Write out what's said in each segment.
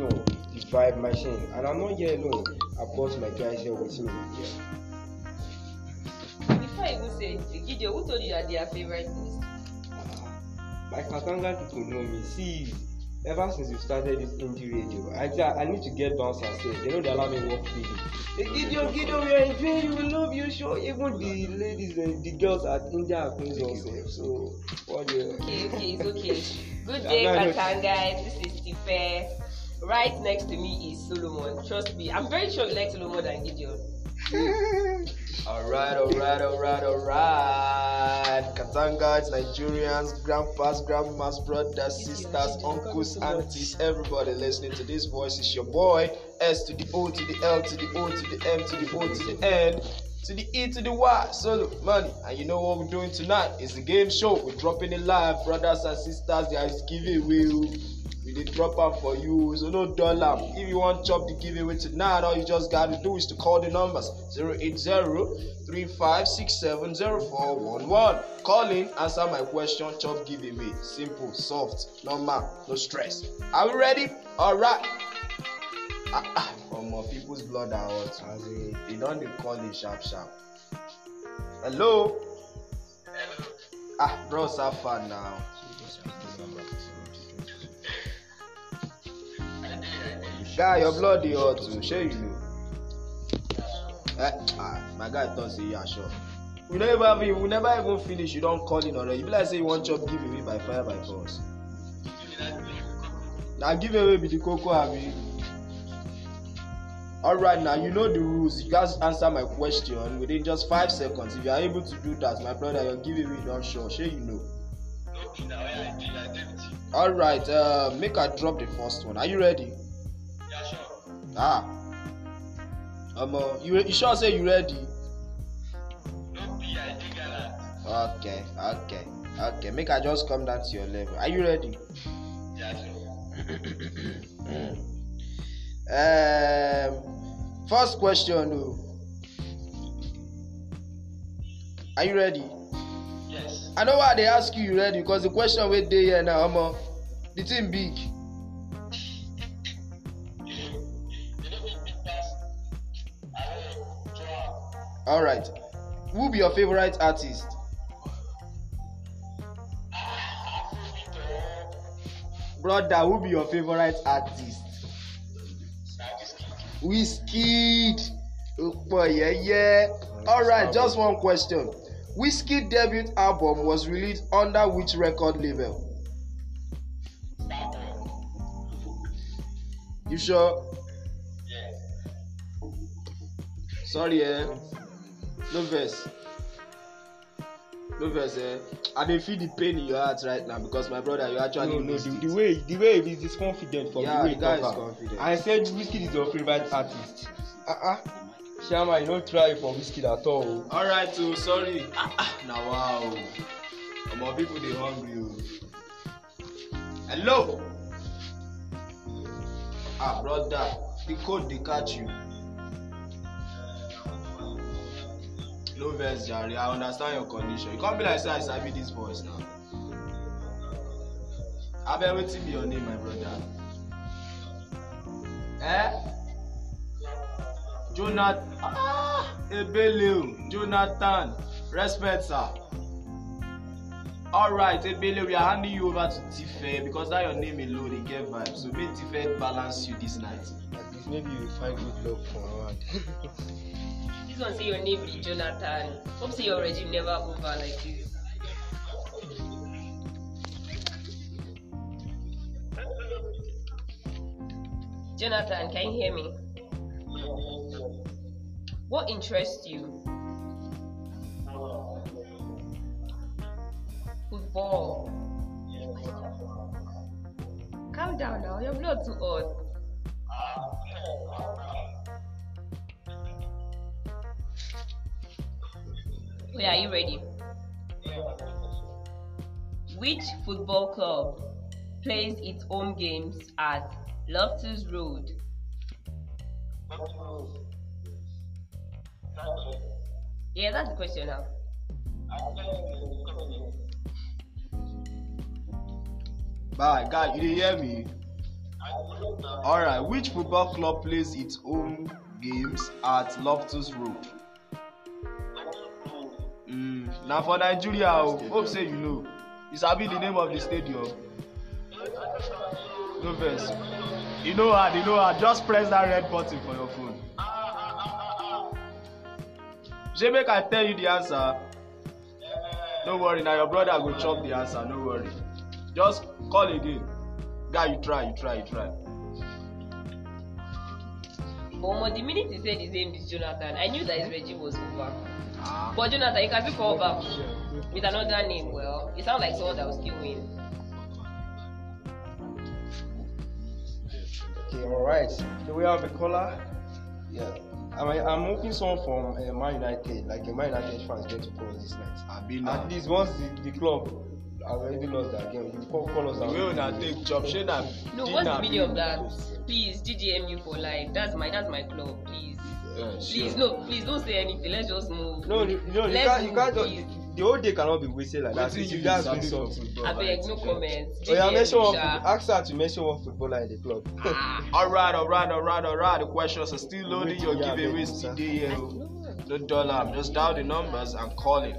Gideon, the vibe machine. And I'm not here alone. I brought my guys here with me. Before I even say anything, Gideon, who told you that they are favorite list? Ah, my Katanga people know me. See, ever since we started this indie radio, I I need to get bounced and say they don't allow me work freely. Gideon, Gideon, we are enjoying you. We love you. Sure, even the ladies and the girls at India are queens also. So, what do you? Okay, okay, it's okay. Good day, Katanga. This is Tife. Right next to me is Solomon. Trust me, I'm very sure you like Solomon than Gideon. alright, alright, alright, alright. Katangas, Nigerians, grandpas, grandmas, brothers, sisters, uncles, aunties, everybody listening to this voice is your boy. S to the O to the L to the O to the M to the O to the N to the E to the Y. Solo money. And you know what we're doing tonight? It's the game show. We're dropping it live, brothers and sisters. There is giveaway. We drop out for you, so no dollar. If you want chop the giveaway tonight, all you just gotta do is to call the numbers 080-3567-0411. Call in, answer my question, chop giveaway. Simple, soft, normal, no stress. Are we ready? Alright. Ah, ah, from more people's blood hot. As in, they don't they call it sharp sharp. Hello? Hello. Ah, bro, have fun now. Guy, your blood dey hot too, shey you know? Eh, ah, my guy talk say yeah sure. We never even we never even finish, you don call in already. E be like say you wan chop giveaway by fire by force. Na giveaway be the koko abi? Alright now you know the rules. You gats answer my question within just five seconds. If you are able to do that, my brother, your giveaway don sure. Shey you know? Alright, uh, make I drop the first one. Are you ready? Ah. Omo, you you sure say you ready? No be I dey gallant. Okay, okay, okay. Make I just come down to your level. Are you ready? Sure. um, first question. Oh. Are you ready? Yes. I know why they ask you you ready because the question wey dey here now, omo, the thing big. Draw. Alright. Who be your favourite artist? Brother, who be your favourite artist? Sadistic. Wizkid. Opo yeye. Alright, just one question. Wizkid debut album was released under which record label? You sure? Yeah. Sorry, eh? No verse. No verse, eh? I dey feel the pain in your heart right now because my brother, you actually No, no, missed the, the way the way he is confident from Yeah, the way he talk am. I said Wizkid is your favourite artist. Uh-uh. Shama, you no try for Wizkid at all. o. Alright, so sorry. Ah, ah, na wow. Omo people dey hungry o. Hello. Ah, brother, the code dey catch you. No vex jare, I understand your condition. You come be like say I sabi this voice now. Abeg wetin be your name my brother? Eh? Jonathan ah, Ebele Jonathan, respect sir. Alright Ebele, we are handing you over to Tife because that your name alone dey get vibe so make Tife balance you this night. Maybe you find good luck for around. This one say your name be Jonathan. Hope say your regime never over like this. Jonathan, can you hear me? What interests you? Football. Calm down now, your blood too hot. Wait, are you ready? Which football club plays its home games at Loftus Road? Yeah, that's the question now. Bye guy, you didn't hear me? All right. Which football club plays its home games at Loftus Road? Mm, now for Nigeria, oh, hope say you know. You sabi the name of the stadium. No verse. You know hard, you know hard. Just press that red button for your phone. Shey make I tell you the answer? No worry, na your brother go chop the answer. No worry. Just call again. Guy, you try, you try, you try. Omo, the minute he said his name is Jonathan, I knew that his regime was over. Ah. But Jonathan, you can still call back with another name. Well, it sounds like someone that will still win. Okay, all right. So we have a caller. Yeah. I'm, I'm hoping someone from uh, Man United, like a Man United fan, is going to call this night. Abi na. At least once the, the club have already lost their game, you call, call us The out. way una take chop, shey na No, dinner what's the be- meaning of that? Please, GGMU for life. That's my that's my club. Please, Yeah, please, sure. no, please don't say anything. Let's just move. No, you, you know, you Let's can't, you can't just, the whole day cannot be wasted like that. You you guys sabi do for something. football? I beg, no right? comments. Oh, yeah, mention one, ask her to mention one footballer in the club. Ah, Alright, alright, alright, alright. The questions are still loading. Wait, Your yeah, giveaways today. I know. No dollar. I'm just dial the numbers and call it.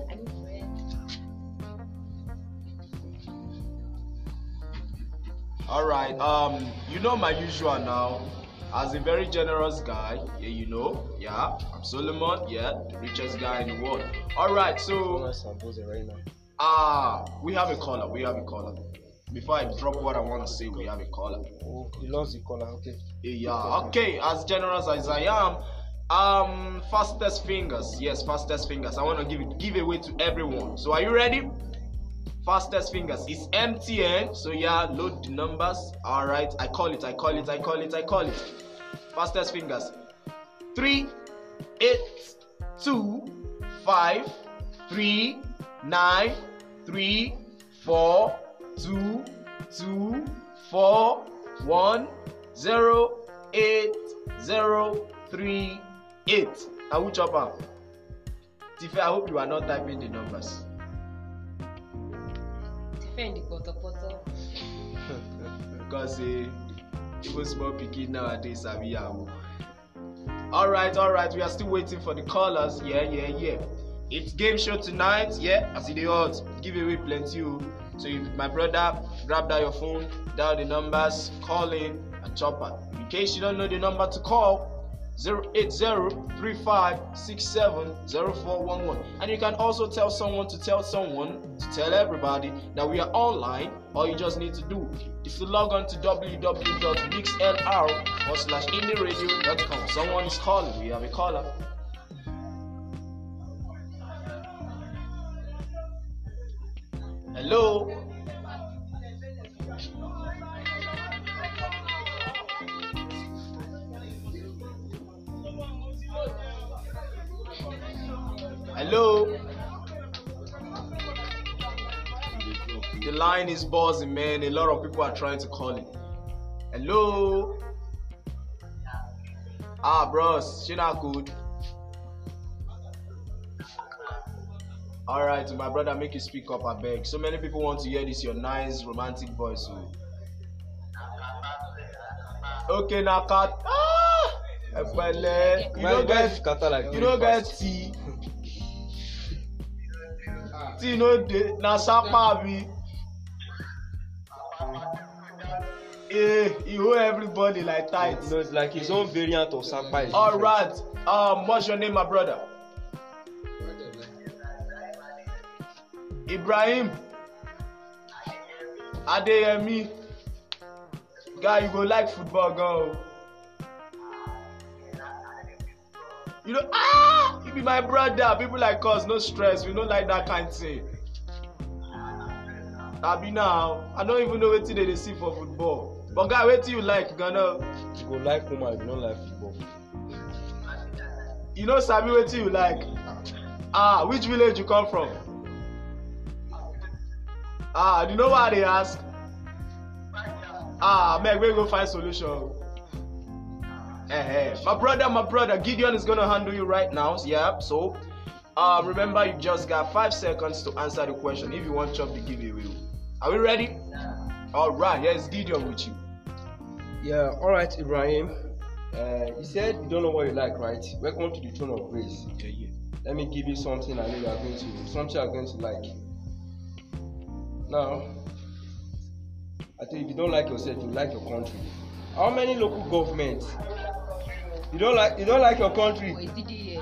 Alright, um, you know my usual now. As a very generous guy, yeah, you know, yeah, I'm Solomon, yeah, the richest guy in the world. So Samboze right now. ah, we have a caller, we have a caller. Before I drop what I want to say, we have a caller. Oh, he lost the caller. Okay. Yeah, okay, as generous as I am, um, fastest fingers, yes, fastest fingers. I want to give it give away to everyone. So, are you ready? Fastest fingers is MTN. So, yeah, load the numbers. All right, I call it, I call it, I call it, I call it. Fastest fingers three, eight, two, five, three, nine, three, four, two, two, four, one, zero, eight, zero, three, eight. I will chop am. Tife, I hope you are not typing the numbers. Defend poto. because uh, even small pikin nowadays sabi yahoo. Alright, alright, we are still waiting for the callers. Yeah, yeah, yeah. It's game show tonight. Yeah, as it dey hot, give away plenty. o. So if my brother grab that your phone, dial the numbers, call in and chop am. In case you don't know the number to call, 080-3567-0411. And you can also tell someone to tell someone to tell everybody that we are online. All you just need to do is to log on to www.mixlr or slash indieradio.com. Someone is calling. We have a caller. Hello. Hello. The line is buzzing, man. A lot of people are trying to call it. Hello. Ah, bros, she not good. All right, my brother, make you speak up, I beg. So many people want to hear this your nice romantic voice. So. Okay, now cut. Ah, Epele. You don't get you scatter like you don't get tea. Tea no dey na sapa be. Eh, e hold everybody like tight. No, it's like his own variant of Sapa. is All different. right. Um, what's your name, my brother? Ibrahim. Adeyemi. Guy, you go like football, go. You know, ah, you be my brother. People like us, no stress. We don't like that kind of thing. Abi now, I don't even know wetin dey dey see for football. But guy, wetin you like, Ghana? You go like woman if you don't like football. you know sabi wetin you like ah which village you come from ah you know why i dey ask ah make we go find solution eh eh my brother my brother gideon is gonna handle you right now yeah so uh, remember you just got five seconds to answer the question if you wan chop the giveaway are we ready all right here's gideon with you Yeah, all right, Ibrahim. Uh, you said you don't know what you like, right? Welcome to the throne of grace. Yeah, yeah. Let me give you something I know you are going to, something you are going to like. Now, I think if you don't like yourself, you like your country. How many local governments? You don't like, you don't like your country. Oh, it's DJ here.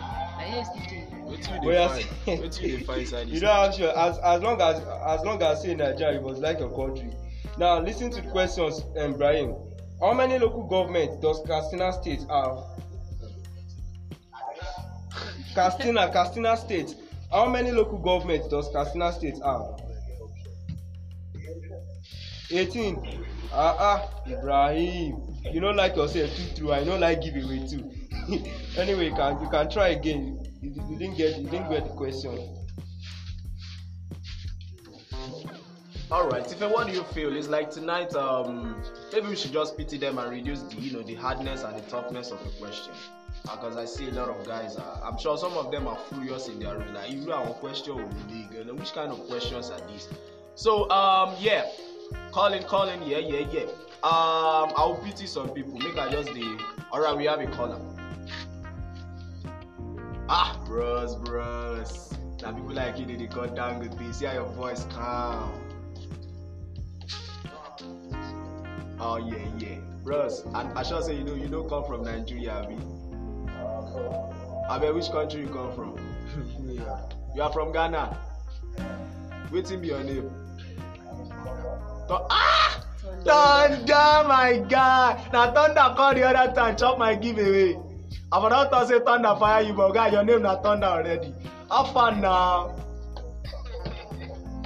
But you you're dey find? Wetin you dey find inside you this? don't have sure as as long as as long as say Nigeria you must like your country. Now listen to the questions, um, Ibrahim. How many local governments does Katsina State have? Katsina, Katsina State. How many local governments does Katsina State have? Eighteen. Ah ah, Ibrahim. You no like yourself too true. I no like give away too. anyway, you can you can try again. You, you didn't get you didn't get the question. All right, Tife, what do you feel? It's like tonight. Um, maybe we should just pity them and reduce the, you know, the hardness and the toughness of the question. Because I see a lot of guys. Uh, I'm sure some of them are furious in their room. Like, you know our question will be which kind of questions are these? So, um, yeah, calling, calling, yeah, yeah, yeah. Um, I'll pity some people. Make I just the. All right, we have a caller. Ah, bros, bros. Now people like you, they cut down with this. Hear your voice calm. Oh yeah, yeah, bros. And I shall say you know you don't come from Nigeria, Abi. Abi, which country you come from? You are from Ghana. Wetin be your name? Ah! Thunder, my guy. Na Thunder call the other time chop my giveaway. I for don talk say Thunder fire you, but guy, your name na Thunder already. How far na?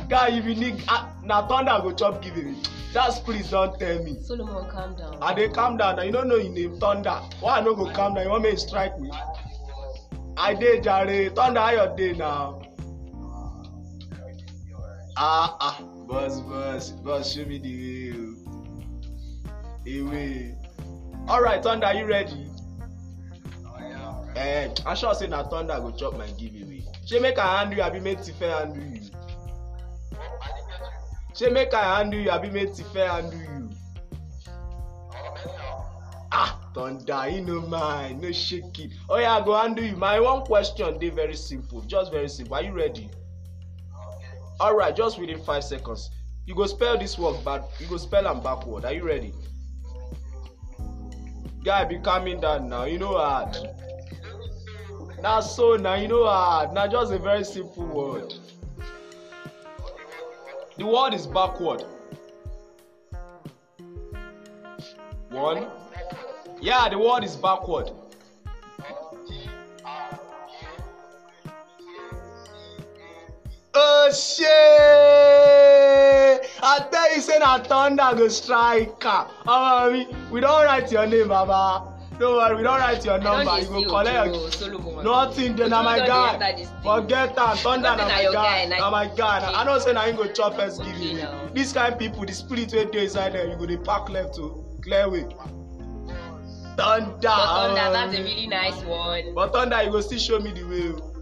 Guy, if you need, ah, na Thunder go chop giveaway. That spirit don tell me. Solomon, calm down. I dey calm down na you no know him name Thunder. Why I no go calm down? You wan make him strike me? I dey jare. Thunder, how your day now? Ah ah, boss boss boss show me the way o. Ewe. Alright Thunder, you ready? Eh, I sure say na Thunder go chop my giveaway. Shey make I handle you abi make Tife handle you? Shey make I handle you abi make Tife handle you? Ah, Thunder, you no mind, no shake it. Oh yeah, I go handle you. My one question dey very simple, just very simple. Are you ready? Alright, just within five seconds. You go spell this word bad. You go spell am backward. Are you ready? Guy, be calming down now. You know hard. Na so na you know hard. Na just a very simple word. The word is backward. One. Yeah, the word is backward. Oh shit! I tell you, say na thunder go strike. Oh, mami, we? Don write your name, baba. Don't worry, we don write your number. You go collect your nothing dey na my guy forget am thunder na my guy. na- my guy i know say na him go chop first give you now. this kind people the spirit wey dey inside them you go dey pack left to clear way. Thunder. But Thunder, that's a really nice one. but thunder you go still show me the way o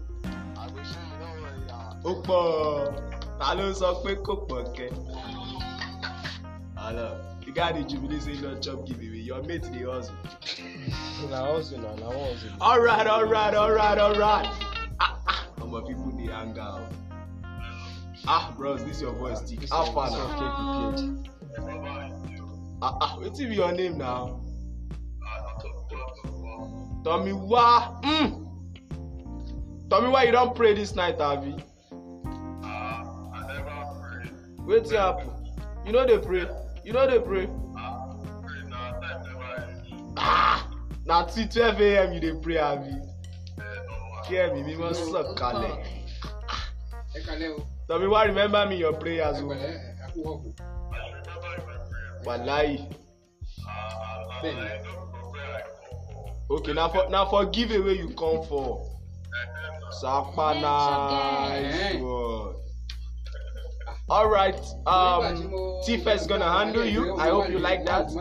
ó pọ̀. Ta ló sọ pé kò pọ̀ kẹ́? Alo the guy dey jubilate say don chop give away. Your mate dey hustle. Na hustle na na one hustle. alright alright alright alright ah ah. Omo people dey hang out. Ah bros this your voice thick how far na ah ah. Wetin be your name now? Tomiwa. Mm. tomiwa you don pray this night abi wetin happen. You no dey pray. You no dey pray. Ah na till twelve am you dey pray abi? Kí ẹ̀mí mímọ́ sọ̀ kalẹ̀. o. Tomiwa remember me your prayers o. Bẹẹni okay na for na for give away you come for. Sapa nice all right um, tifa is gonna handle you i hope you like that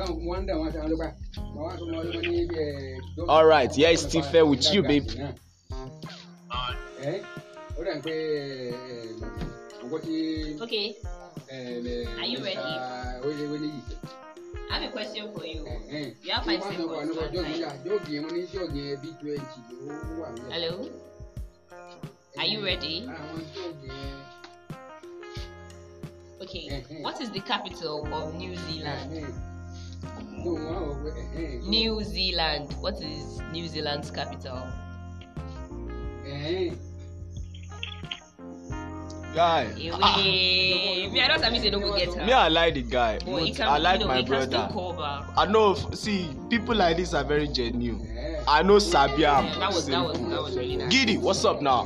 all right yeah, is tifa with you babe. okay are you ready i have a question for you you have my seconds hello are you ready. Okay. Mhm. What is the capital of New Zealand? Ẹ̀hẹ́n. Ló wọ́n á wọ̀ pé ẹ̀hẹ́n. New Zealand. What is New Zealand's capital? Ẹ̀hẹ́n. Guy, Away. Me, I don't have me say no go get her. me I like the guy. but he but can, I like you know, my he can still brother. I know. See, people like this are very genuine. Ẹ̀hẹ́n. I know Sabia. Yeah, that was that was that was really nice. Giddy, what's up now?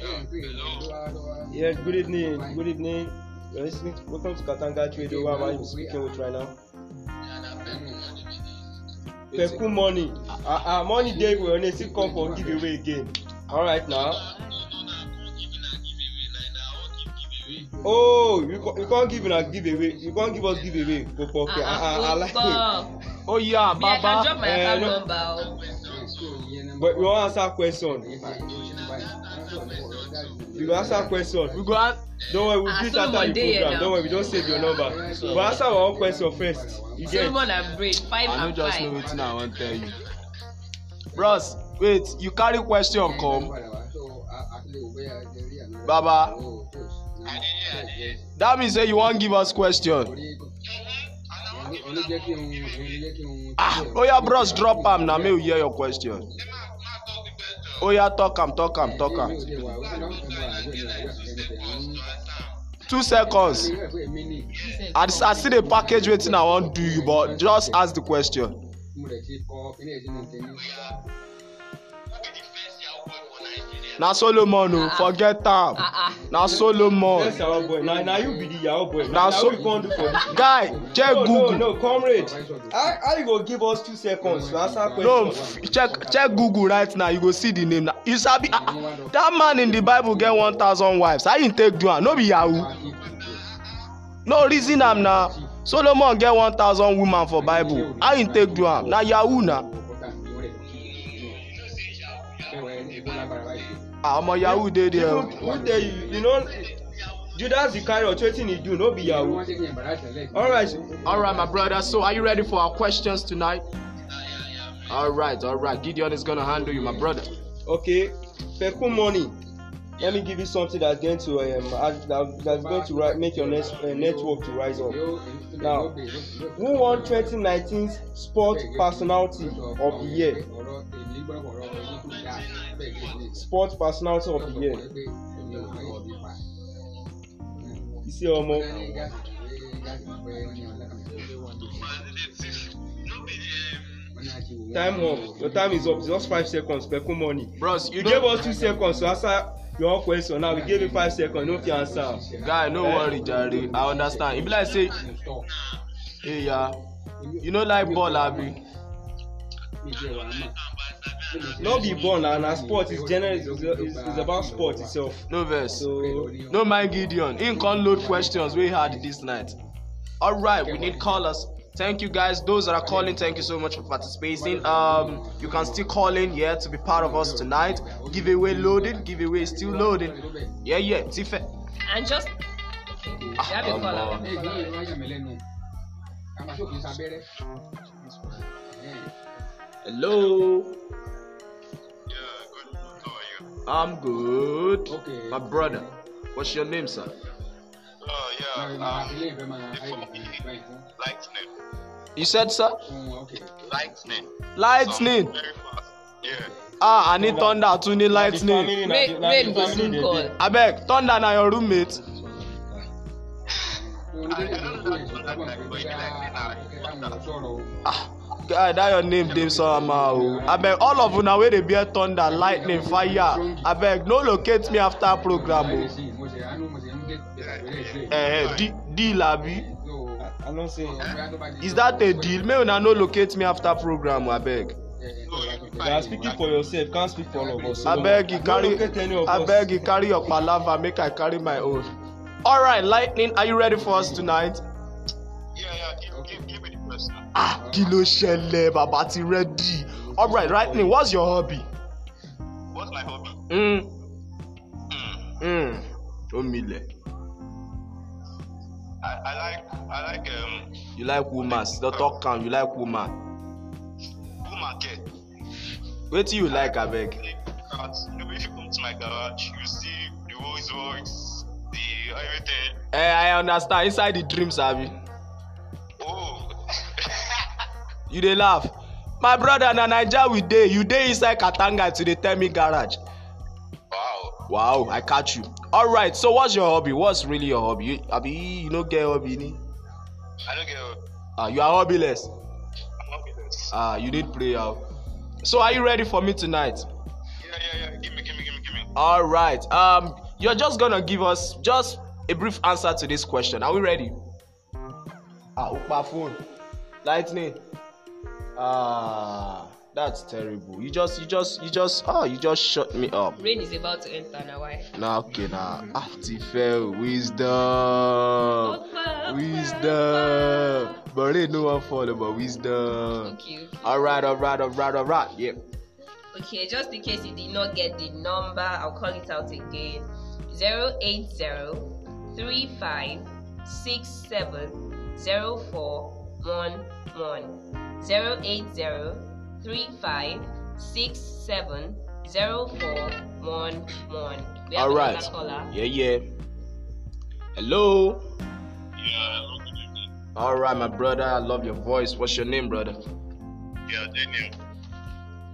Ẹ̀hẹ́n pé ló wá ló wá. Yes, good evening. Good evening. You're listening. Welcome to Katanga Trade. Who am I speaking with right now? Peku money. Ah, uh, uh, money day we only still come for giveaway again. All right now. Oh, you, you can't give a giveaway. You can't give us giveaway. Go for okay. Uh-uh, I, I, like it. Oh yeah, Me, I can drop Baba. my Eh, no. number. oh. But we want answer question we go answer question we go ask don't worry we we'll fit after the program don't worry we don save your number we go answer our own question first you get. solomon and braid five and five. i no just know wetin i wan tell you. bros wait you carry question come. baba that mean say you wan give us question. ah oya oh yeah, bros drop am na make we hear your question. Oh yeah, talk am, talk am, talk am. Two seconds. I, I see the package waiting I want do you, but just ask the question. Na Solomon o, forget am. Ah ah. Na Solomon. Na so-. Guy, check no, Google. No, no, comrade. How, how you go give us two seconds to answer question? No, check check Google right now. You go see the name. na. You sabi ah, ah, that man in the Bible get one thousand wives. How you take do am? No be Yahoo. No reason am na. Solomon get one thousand woman for Bible. How you take do am? Na Yahoo na. Ah, omo Yahoo dey there. O. who tell you? You know, Judas Iscariot, wetin he do? No be Yahoo. All right. All right, my brother. So, are you ready for our questions tonight? All right, all right. Gideon is gonna handle you, my brother. Okay. Peku money. Let me give you something that's going to um that, that's going to ri- make your next uh, network to rise up. Now, Who won 2019 Sport Personality of the Year? Sport Personality of the Year. See, Omo. Time up. Your time is up. Just five seconds. Peku money. Bros, you You gave us two seconds to answer your question. Now we gave you five seconds. No fit answer. guy, no worry, Jare. I understand. If like say, hey, yeah, you know like ball, abi. No be born and na sport is general is, is, is about sport itself. No verse. So No mind Gideon. Him can load questions we had this night. All right, we need callers. Thank you guys. Those that are calling, thank you so much for participating. Um, you can still call in, yeah, to be part of us tonight. Giveaway loaded. Giveaway still loading. Yeah, yeah. Tife. And just okay. You have a Um, caller. Hello. I'm good. Okay. My brother. What's your name, sir? Oh, yeah. Um, lightning. You said, sir? Lightning. Lightning. Very fast. Yeah. Ah, I need thunder to need lightning. the go family soon call. Abeg, thunder na your roommate. Ah, guy, that your name dey somehow. o. Abeg, all of una wey dey bear thunder, lightning, fire. Abeg, no locate me after program o. Eh, eh, de- deal abi? Is that a deal? Make una no locate me after program, abeg. you are speaking for yourself can't speak for all of us. Abeg you carry abeg you carry your palava make i carry my own. alright lightning are you ready for us tonight. Yeah, yeah. Give, give, give. Ah kí ló ṣẹlẹ̀ bàbá ti ready. alright lightning what's your hobby. What's my hobby? Mm, Hmm. mm, omilẹ. I, I like I like um You like woman. Don't talk calm. You like woman. woman care. Do you like, abeg? If you come to my garage, you see the Rolls Royce, the everything. Eh, I understand. Inside the dreams, abi. You dey laugh. My brother, na Naija we dey. You dey inside Katanga to dey tell me garage. wow. Wow, I catch you. All right. So, what's your hobby? What's really your hobby? You, abi, you no get hobby, ni? I don't get it. Ah, you are hobbyless. I'm this. Ah, you need prayer. So, are you ready for me tonight? Yeah, yeah, yeah. Give me, give me, give me, give me. All right. Um, you're just gonna give us just a brief answer to this question. Are we ready? Ah, Ukpa phone. Lightning. Ah, that's terrible. You just, you just, you just, oh, you just shut me up. Rain is about to enter now. Why? Nah, okay, nah. Ah, Tifel, wisdom, wisdom. But ain't no one follow, but wisdom. Okay. okay. All right, all right, all right, all right. Yeah. Okay, just in case you did not get the number, I'll call it out again. 080 35 67 0411. 080 35 67 0411. We have All another right. caller. Yeah, yeah. Hello. Yeah, hello, good evening. All right, my brother. I love your voice. What's your name, brother? Yeah, Daniel.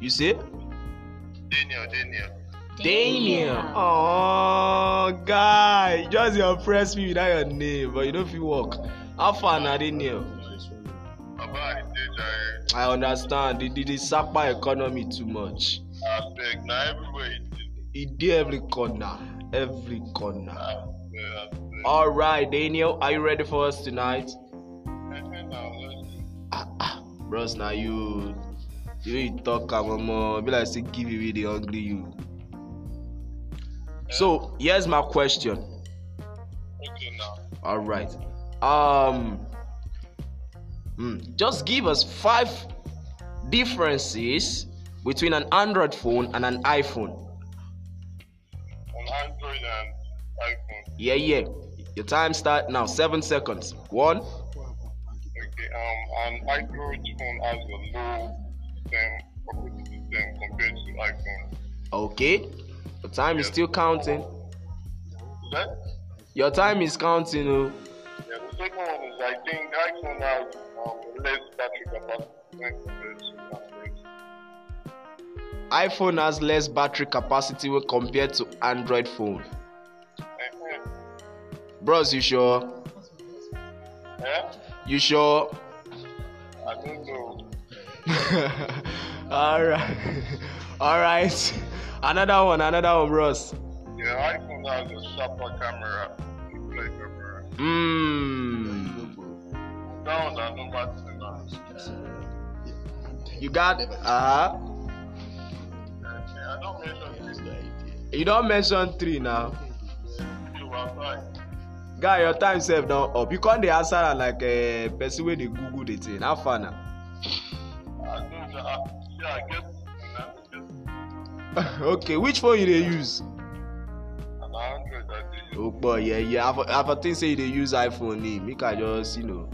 You say? Daniel, Daniel. Daniel. Oh, guy. Just you impress me without your name, but you don't feel work. How far now, Daniel? I did, understand. The, the, the Sapa economy too much. I beg, now everywhere it. It did every corner. Every corner. I beg, I beg. All right, Daniel. Are you ready for us tonight? Eh, now, let's do Ah, ah. Bros, now you. You you talk, mama. Be like, say, give away the hungry you. So, here's my question. Okay, now. All right. Um. Hmm, just give us five differences between an Android phone and an iPhone. On Android and iPhone. Yeah, yeah. Your time start now. Seven seconds. One. Okay, um, an Android phone has a low system operating system compared to iPhone. Okay. Your time is still counting. That? Your time is counting. Oh. Yeah, the second one is I think iPhone has less battery capacity when compared to Android. iPhone has less battery capacity when compared to Android phone. Bros, you sure? Eh? You sure? I don't know. All right. All right. Another one, another one, bros. Yeah, iPhone has a display camera. Mmm. You got uh I don't mention this. you don't mention three now. Guy, your time self don up. You can't dey answer am like a person wey dey Google the thing. How far guess. okay, which phone you dey use? Did. Oh yeah, yeah. I for, think say you dey use iPhone name. Make I just, you know.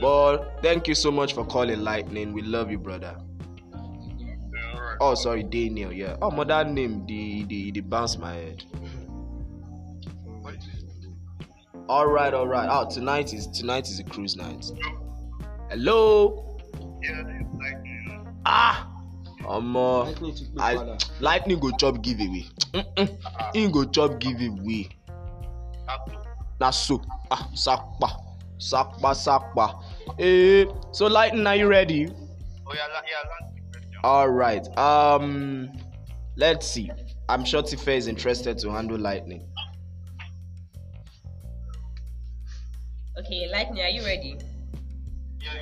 But thank you so much for calling Lightning. We love you, brother. Yeah, alright. Oh, sorry, Daniel. Yeah. Oh, my that name, the the the bounce my head. All right, all right. Oh, tonight is tonight is a cruise night. Hello. Yeah, it's like, you know, Ah. Omo. Lightning ti pé I lightning go chop giveaway. Mm-mm. Him go chop giveaway. That's so. Ah, sakpa. Sakpa, sakpa. Eh, so lightning, are you ready? Oh, yeah, la- yeah, last. All right. Um, let's see. I'm sure Tife is interested to handle lightning. Okay, Lightning, are you ready? Yeah, yeah,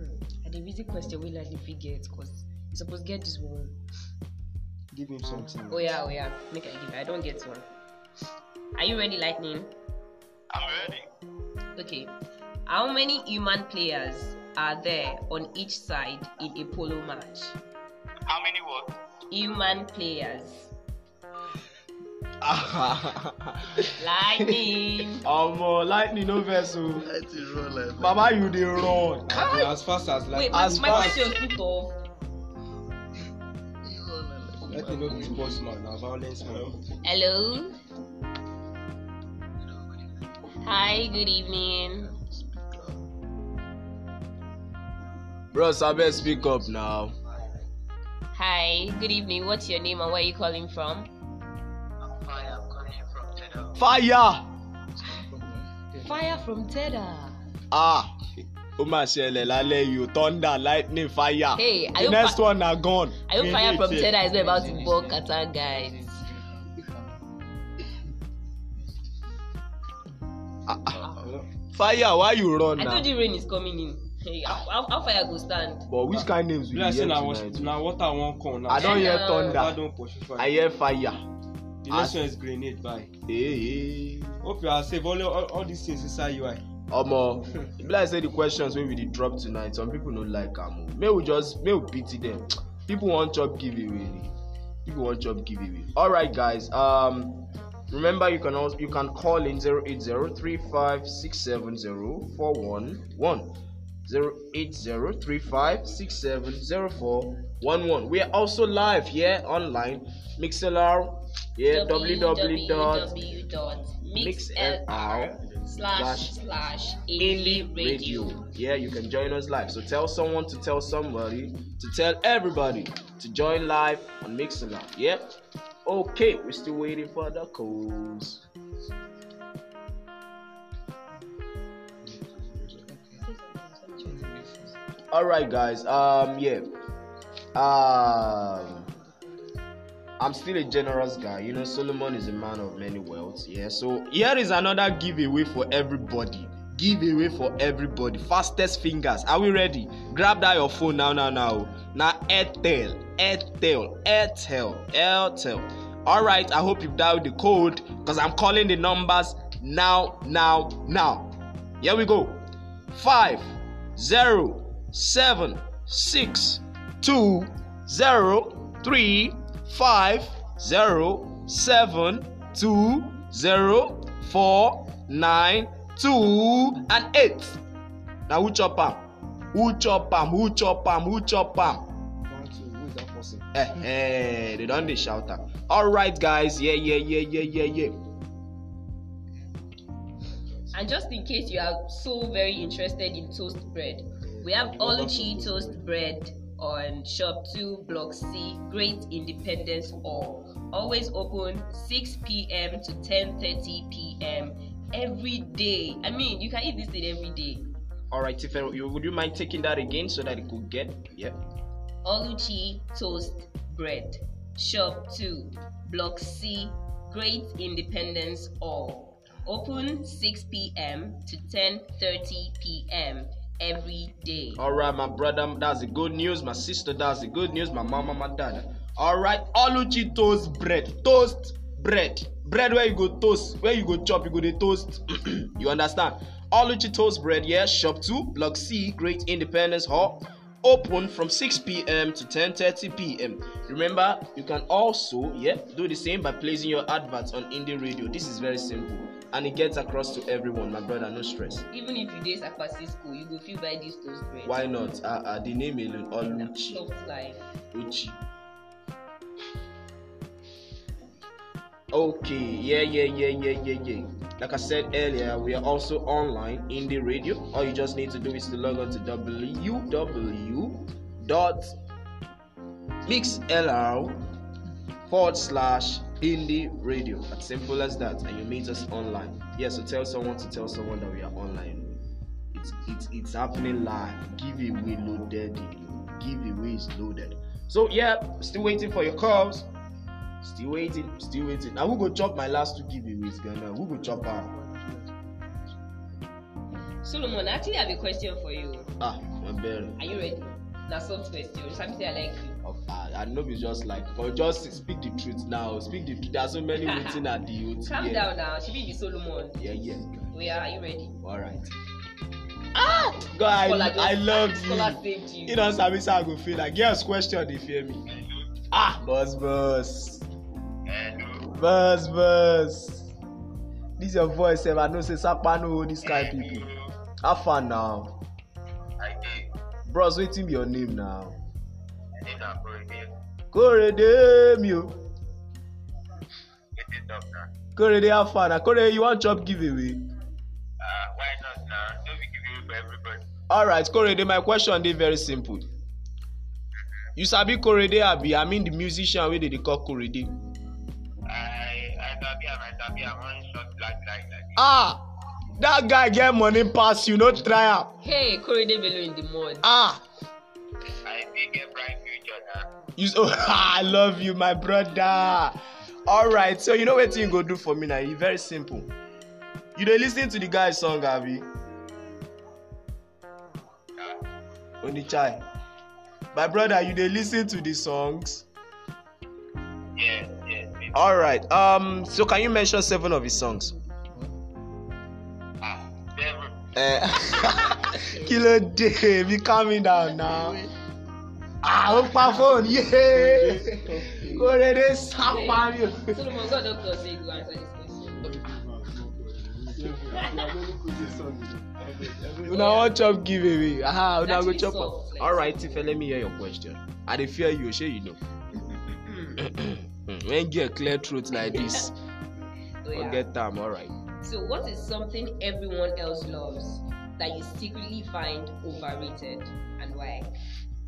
yeah. I the easy question we like if you get because you supposed to get this one. Give him something. Oh yeah, oh yeah. Make I give it. I don't get one. Are you ready, Lightning? I'm ready. Okay. How many human players are there on each side in a polo match? How many what? Human players. Lightning. omo lightning no vex o Let it roll like that. baba you dey run Abi, as fast as like Wait, my, as my fast- question took off. You roll let me know be sports man na violence man. Hello. Hi, good evening. bros abeg speak up now Hi, good evening. What's your name and where are you calling from? fire Fire from Teda. ah ó mà ṣẹlẹ̀ lálẹ́ yìí o thunder lightning fire Hey, are the next one na gone. I hope Fire from Teda is not about to bug Qatar guys. Fire why you run I now told you rain is coming in. Hey, how, how, fire go stand? but which kind names we dey hear tonight na water wan come now. i don hear thunder i hear fire The next one is grenade bye. hey, hey. Hope you are safe. All, all, all these things inside UI. omo e be like say the questions wey we dey drop tonight some people no like am o make we just make we pity them people wan chop giveaway people wan chop giveaway alright guys um remember you can also you can call in zero eight zero three five six seven zero four one one zero eight zero three five six seven zero four one one we are also live here online mixlr yeah www www.mixlr slash slash indie radio. Yeah, you can join us live. So tell someone to tell somebody to tell everybody to join live on Mixlr Yeah. Okay, we're still waiting for the calls. All right, guys. Um, yeah. Um, I'm still a generous guy. You know, Solomon is a man of many wealths. Yeah. So here is another giveaway for everybody. Giveaway for everybody. Fastest fingers. Are we ready? Grab that your phone now, now, now. Now, Airtel, Airtel, Airtel, Airtel. All right. I hope you've dialed the code because I'm calling the numbers now, now, now. Here we go. Five, zero, seven, six, two, zero, three, five, zero, seven, two, zero, four, nine, two, and eight. Now who chop am? Who chop am? Who chop am? Who chop am? One, two, who is that person? Eh, eh, they don dey shout am. Alright guys, yeah, yeah, yeah, yeah, yeah, yeah. And just in case you are so very interested in toast bread, we have Oluchi toast bread on shop 2 block C, Great Independence Hall. Always open 6 p.m. to 10:30 p.m. every day. I mean, you can eat this thing every day. Alright, Tiffany, you- would you mind taking that again so that it could get? Yeah. Oluchi toast bread, shop 2 block C, Great Independence Hall. Open 6 p.m. to 10:30 p.m. every day. All right, my brother, that's the good news. My sister, that's the good news. My mama, my dad. All right, Oluchi toast bread, toast bread, bread where you go toast, where you go chop, you go dey toast. you understand? Oluchi toast bread, yeah. Shop two, Block C, Great Independence Hall. Open from 6 p.m. to 10:30 p.m. Remember, you can also, yeah, do the same by placing your adverts on Indie Radio. This is very simple, and it gets across to everyone, my brother. No stress. Even if you dey Sakwasi school, you go fit buy this toast bread. Why not? Uh, uh, the name alone, Oluchi. Soft life. Uchi. Okay, yeah, yeah, yeah, yeah, yeah, yeah. Like I said earlier, we are also online in the radio. All you just need to do is to log on to www.mixlr forward slash indie radio. As simple as that, and you meet us online. Yeah, so tell someone to tell someone that we are online. It's it's it's happening live. Giveaway loaded. Giveaway is loaded. So yeah, still waiting for your calls. Still waiting, still waiting. Now who go chop my last two giveaways, Ghana? Who go chop am? Solomon, actually I have a question for you. Ah, bad. Are you ready? Na soft question. Something I like you. Oh, I know it's just like, but just speak the truth now. Speak the truth. There are so many waiting at the youth. Calm yeah. down now. She be the Solomon. Yeah, yeah. We are. You ready? All right. Ah, God, Scholar I, just- I love Scholar you. you. You Sabi, say I go feel like, yes, question, they fear me. Ah, boss, boss. Buzz, buzz. This your voice, sef. I know say Sapa no hold this kind people. Have fun now. Bros, wetin be your name now? Korede mi o. Korede have fun. Na Korede you wan chop giveaway? Uh, why not now? Don't be giving for everybody. Alright, Korede, my question dey very simple. You sabi Korede abi? I mean the musician wey dey dey call Korede. Ah! Dat guy get money pass you, no try am. Hey, Korede Bello in the mud. Ah! I still get bright future now. You so I love you, my brother. Alright, so you know wetin you go do for me now? E very simple. You dey lis ten to the guy song abi? Onichai. My brother, you dey lis ten to the songs? Yes, All right. Um. So can you mention seven of his songs? Eh, kí ló dé be calming down now ah, àwọn pa fóònù yéé kó rere sápárí o. una wan chop give away ah una go chop am. all right Tife let me hear your question i dey fear you shey you know. When get clear throat like this, Oh, yeah. forget am, alright. So, what is something everyone else loves that you secretly find overrated and why?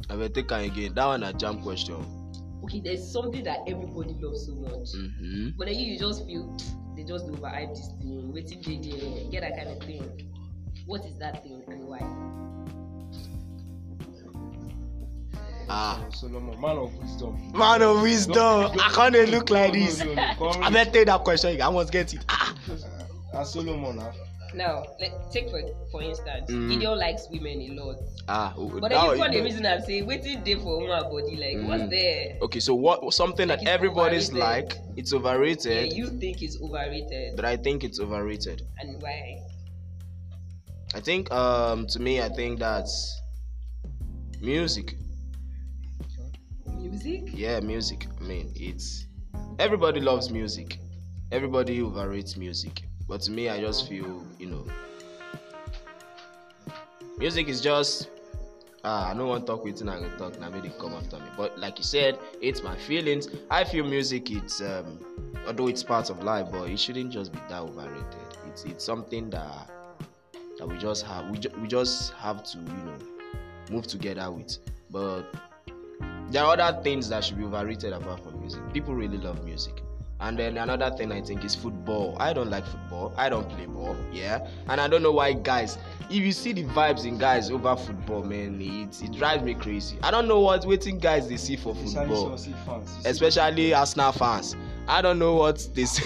I will take am again. That one na jam question. Okay, there's something that everybody loves so much, Mm-hmm. but then you, you just feel they just dey overhype this thing, waiting they there, get that kind of thing. What is that thing and why? Ah. Solomon, man of wisdom. Man of wisdom. I can't dey look like No, no, this. no, no, come I better take that question. again. I must get it. Ah. Uh, Solomon, ah. Now, let take for for instance, Mm. Gideon likes women a lot, Ah. oh, but that then you one- the reason I'm saying waiting day for woman body, like Mm. what's there? Okay, so what something Like that everybody's overrated. like, it's Yeah, overrated, you think it's overrated, but I think it's overrated. and why? I think um to me I think that's music. Music? Yeah, music. I mean, it's everybody loves music. Everybody overrates music. But to me I just feel, you know, music is just ah, I don't want to talk with you, I go talk now, maybe come after me. But like you said, it's my feelings. I feel music it's um although it's part of life, but it shouldn't just be that overrated. It's it's something that that we just have we, ju- we just have to, you know, move together with. But there are other things that should be overrated apart from music. People really love music. And then another thing I think is football. I don't like football. I don't play ball. Yeah. And I don't know why guys, if you see the vibes in guys over football, man, it, it drives me crazy. I don't know what waiting guys they see for football. Fans. Especially Arsenal fans. I don't know what they see.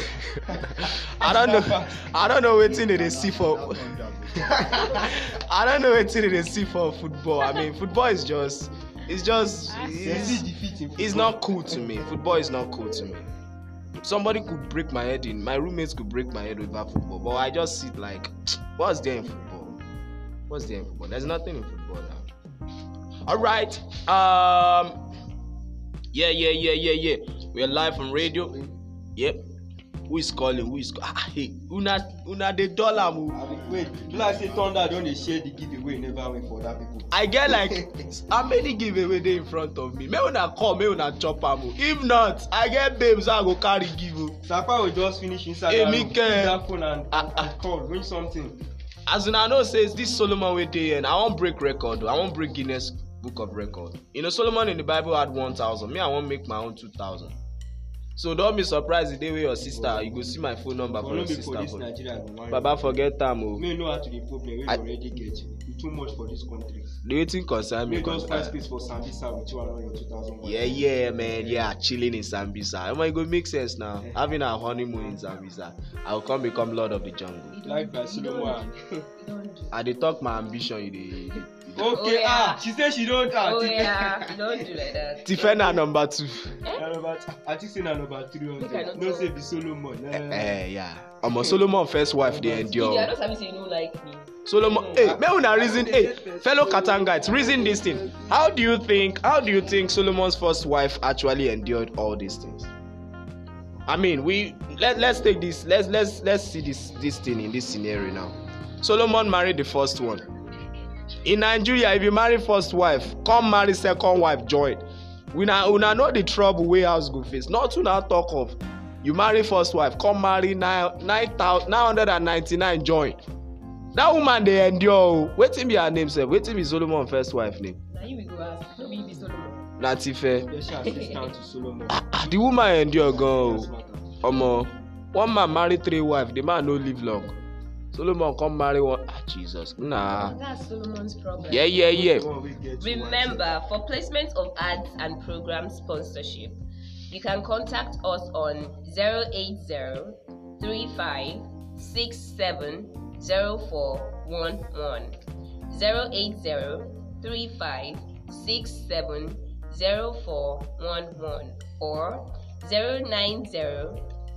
I don't know. I don't know waiting they see for. I don't know waiting they see for football. I mean, football is just. It's just. It's, defeat in it's not cool to me. Football is not cool to me. Somebody could break my head in. My roommates could break my head with over football, but I just sit like, what's there in football? What's there in football? There's nothing in football now. All right. Um. Yeah, yeah, yeah, yeah, yeah. We're live on radio. Yep. Who is calling? Who is? Ah, hey, una, una the dollar move. Abi, wait you like say thunder don dey share the giveaway never win for other people. I get like how many giveaway dey in front of me? Make una come, make una chop am o. If not, I get babes wey I go carry give o. sapa go just finish inside that room pick that phone and Ah, ah. call win something. As una know say this Solomon wey dey here, I wan break record o. I wan break Guinness Book of Record. You know Solomon in the Bible had one thousand. Me, I wan make my own two thousand. So don't be surprised the day wey your sister, you go see my phone number for your be sister. for this phone. go Baba forget am o. may know how to dey problem wey you already get too much for this country The wetin concern me find concern. space for sambisa with you all your two thousand one. Yeah, yeah, man. Yeah, chilling in Sambisa. Omo, e go make sense now. Having our honeymoon in Sambisa. I will come become Lord of the Jungle. like do. I dey talk my ambition. You dey. Okay Oh, yeah. ah she say she don ah Oh Tife- yeah, don't do like that. Tifena number two. na number i think say na number three hundred no no say be solomon Eh, na eh, yeah. Omo Solomon first wife dey Didi, I endure. don't sabi say you don't like me. Solomon, hey, make una reason, hey, fellow Katangites, reason this thing. How do you think? How do you think Solomon's first wife actually endured all these things? I mean, we let let's take this. Let's let's let's see this this thing in this scenario now. Solomon married the first one. In Nigeria, if you marry first wife, come marry second wife, join. We now una know the trouble wey house go face. Not to now talk of you marry first wife, come marry nine nine thousand nine hundred and ninety-nine join. That woman dey endure o. Wetin be her name sef? Wetin be Solomon first wife name? Now you will go ask, no be be Solomon. Na Tife. Solomon. Ah, the woman endure gan o. Matter. omo one man marry three wife the man no live long solomon come marry one ah jesus nah That's Solomon's problem. yeah yeah yeah The one wey get two wives. Remember, for placement of ads and program sponsorship, you can contact us on 080 35 67 0411. 080 35 67 0411 or 090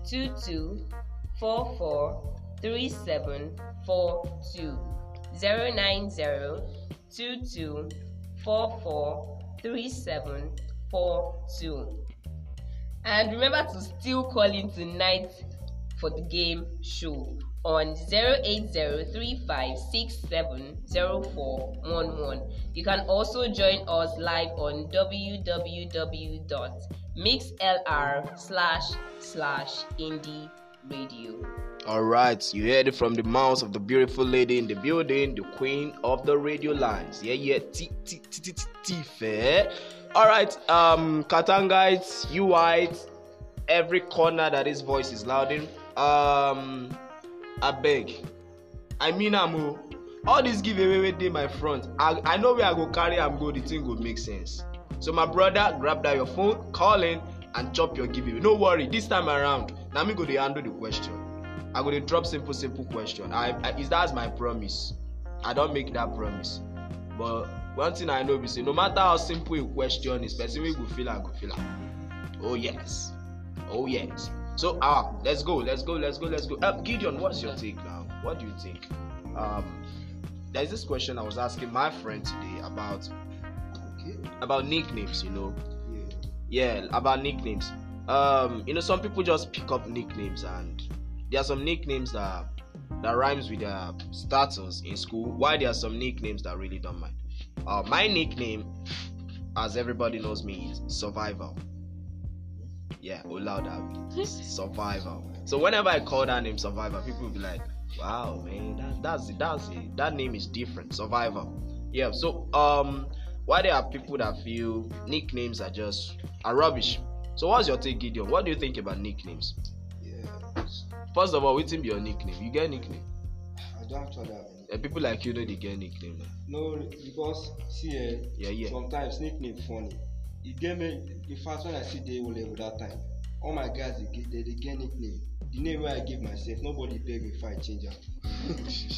22 44 3742. 090 22 44 3742. And remember to still call in tonight for the game show on 08035670411. You can also join us live on www.mixlr slash slash indie radio. All right you heard it from the mouth of the beautiful lady in the building the queen of the radio lines. Yeah yeah t t t t t fair all right um katangites you white every corner that his voice is loud in um abeg i mean o. All this giveaway wey dey my front i i know where i go carry am go the thing go make sense. So my brother grab that your phone call in and chop your giveaway. No worry this time around na me go dey handle the question i go dey drop simple simple question. I i is that's my promise? I don't make that promise. But one thing i know be say no matter how simple a question is person go feel go feel am. Oh yes. Oh yes. So ah let's go let's go let's go let's go. Uh, gideon what's your take now? What do you think? Um there's this question i was asking my friend today about Okay. about nicknames you know? Yeah. yeah about nicknames. Um you know some people just pick up nicknames and there are some nicknames that that rhymes with their status in school. Why there are some nicknames that really don't mind? Uh my nickname as everybody knows me is survival yeah Olaudawi. survival so whenever i call that name survival people will be like wow man that, that's it that's it. That name is different. Survival yeah so um why there are people that feel nicknames are just are rubbish? So what's your take gideon? What do you think about nicknames. First of all wetin be your nickname you get nickname I don't actually have any. and people like you know they get nickname na. No, because see, eh, yeah yeah sometimes nickname funny. E get me. In fact, when I see dey O level that time, all my guys dey get they dey get nickname. The name wey I give myself, nobody beg me if I change am.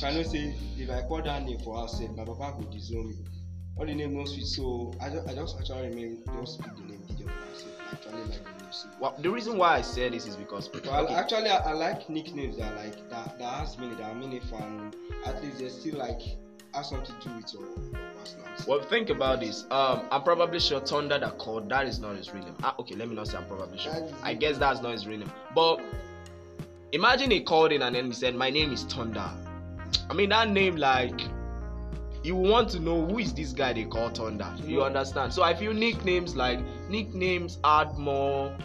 I know say if I call that name for house sef, my papa go disown me. All the name no sweet, so I just I just actually remain just pick the name Gideon for myself. I actually like the name. Well, the reason why i say this is because Well, okay, actually, I, I like nicknames that like that that has meaning, that are meaningful, and at least they still like have something to do with your personality. Well, think about this. Um, I'm probably sure Thunder that called that is not his real name. Ah, okay, let me not say I'm probably sure. I guess that's not his real name. But imagine he called in and then he said, "My name is Thunder." I mean that name, like, you want to know who is this guy they call Thunder. You understand? So I feel nicknames like nicknames add more.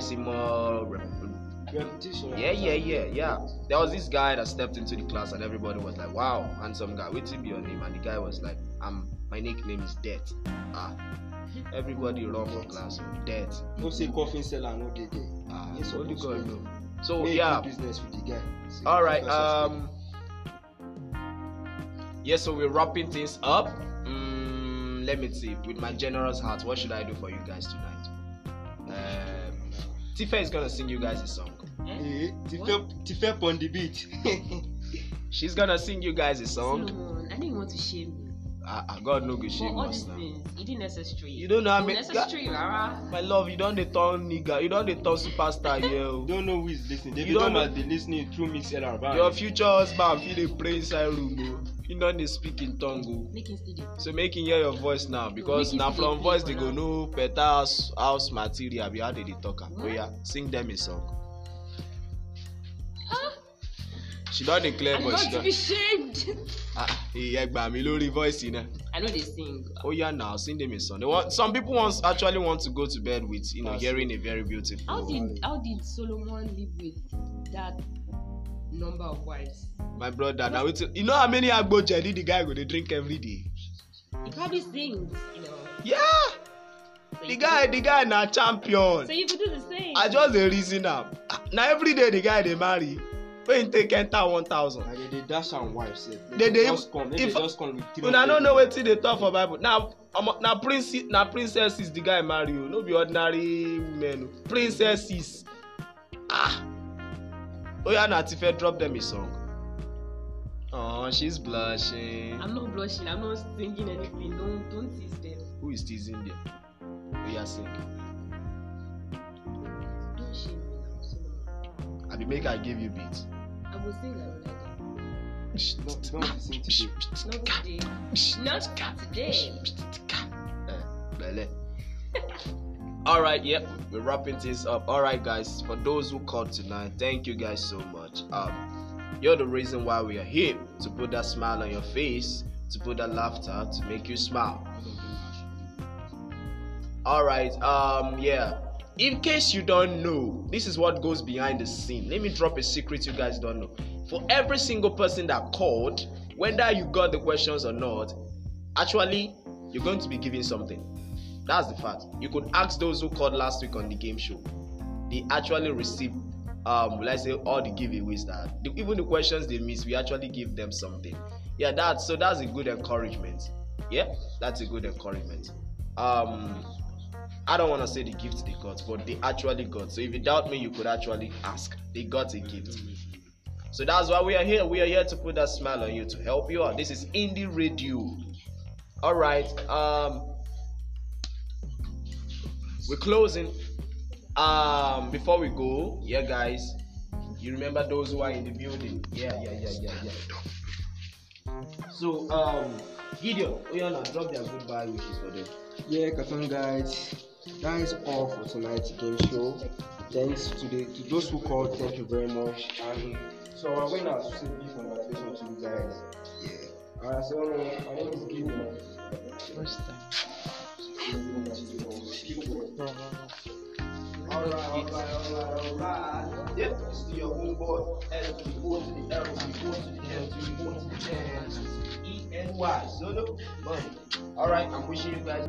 Say more? Repetition. yeah, yeah, yeah, yeah. There was this guy that stepped into the class and everybody was like, "Wow, handsome guy. Wait till be your name." And the guy was like, "I'm. My nickname is Death." Ah, everybody run for class. Death. No say coffin seller no dey there. Ah, only God know. So yeah. business with the guy. All right. Um. Yeah. So we're wrapping things up. Mm, let me see. With my generous heart, what should I do for you guys tonight? Um, Tife is gonna sing you guys a song. Eh? Tife Tife on the beat. She's gonna sing you guys a song. Solomon, I didn't want to shame you. Ah, ah, God no go But shame all us these now. things, it didn't necessary. You don't know how many. necessary, Rara. My love, you don't dey turn nigga. You don't dey turn superstar here. oh. don't know who is listening. David You don't know- dey listening through Mixlr. Your future husband fit dey pray inside room o. you no dey speak in tongue o dey. so make him hear your voice now because na from dey voice for go now. know better house house material abi how they dey talk am oya sing them a song. She don dey clear voice she not to don be shamed. ah ìyẹn gbà mí lórí voice náà. I know they sing. oya now sing them a song they want some people want actually want to go to bed with you know hearing a very beautiful. How did how did Solomon live with that number of wives? my brother na wetin you know how many agbo jelly the guy go dey drink every day. He probably sings, you know. yeah So the guy the guy na champion. So you could do the same. i just dey reason am na everyday the guy dey marry wey him take enter one thousand. na they dey dash am wife sef They dey just come they just come with three una no know wetin dey talk for bible na omo na prince na princesses the guy marry o no be ordinary women o princesses ah oya na ti fẹ drop them a song. Oh, she's blushing. I'm not blushing. I'm not singing anything. Don't don't tease them. Who is teasing there? Oya sing. Don't shame me now, Solomon. Abi make I give you beat. I will sing another day. don't lis ten today. Not today. Not today. Eh, belle. All right, yep, we're wrapping this up. All right, guys, for those who called tonight, thank you guys so much. Um, you're the reason why we are here to put that smile on your face, to put that laughter, to make you smile. All right, um, yeah. In case you don't know, this is what goes behind the scene. Let me drop a secret you guys don't know. For every single person that called, whether you got the questions or not, actually, you're going to be giving something. That's the fact. You could ask those who called last week on the game show. They actually received, um, let's say, all the giveaways that the, even the questions they missed, we actually give them something. Yeah, that's so that's a good encouragement. Yeah, that's a good encouragement. Um, I don't want to say the gift they got, but they actually got. So if you doubt me, you could actually ask. They got a gift. So that's why we are here. We are here to put that smile on you to help you out. This is Indie Radio. All right. Um, we're closing. Um, before we go, yeah, guys, you remember those who are in the building? Yeah, yeah, yeah, yeah, yeah. So, um, Gideon, oh yeah, now drop their goodbye wishes for them. Yeah, Cartoon guys, that is all for tonight's game show. Thanks to the to those who called. Thank you very much. And so I'm going to say big congratulations to you guys. Yeah. Alright, so uh, my name is Gideon. First time. Alright, alright, alright, alright. Your homeboy. To the to the to the. E N Y. Solo money. Alright, I'm wishing you guys.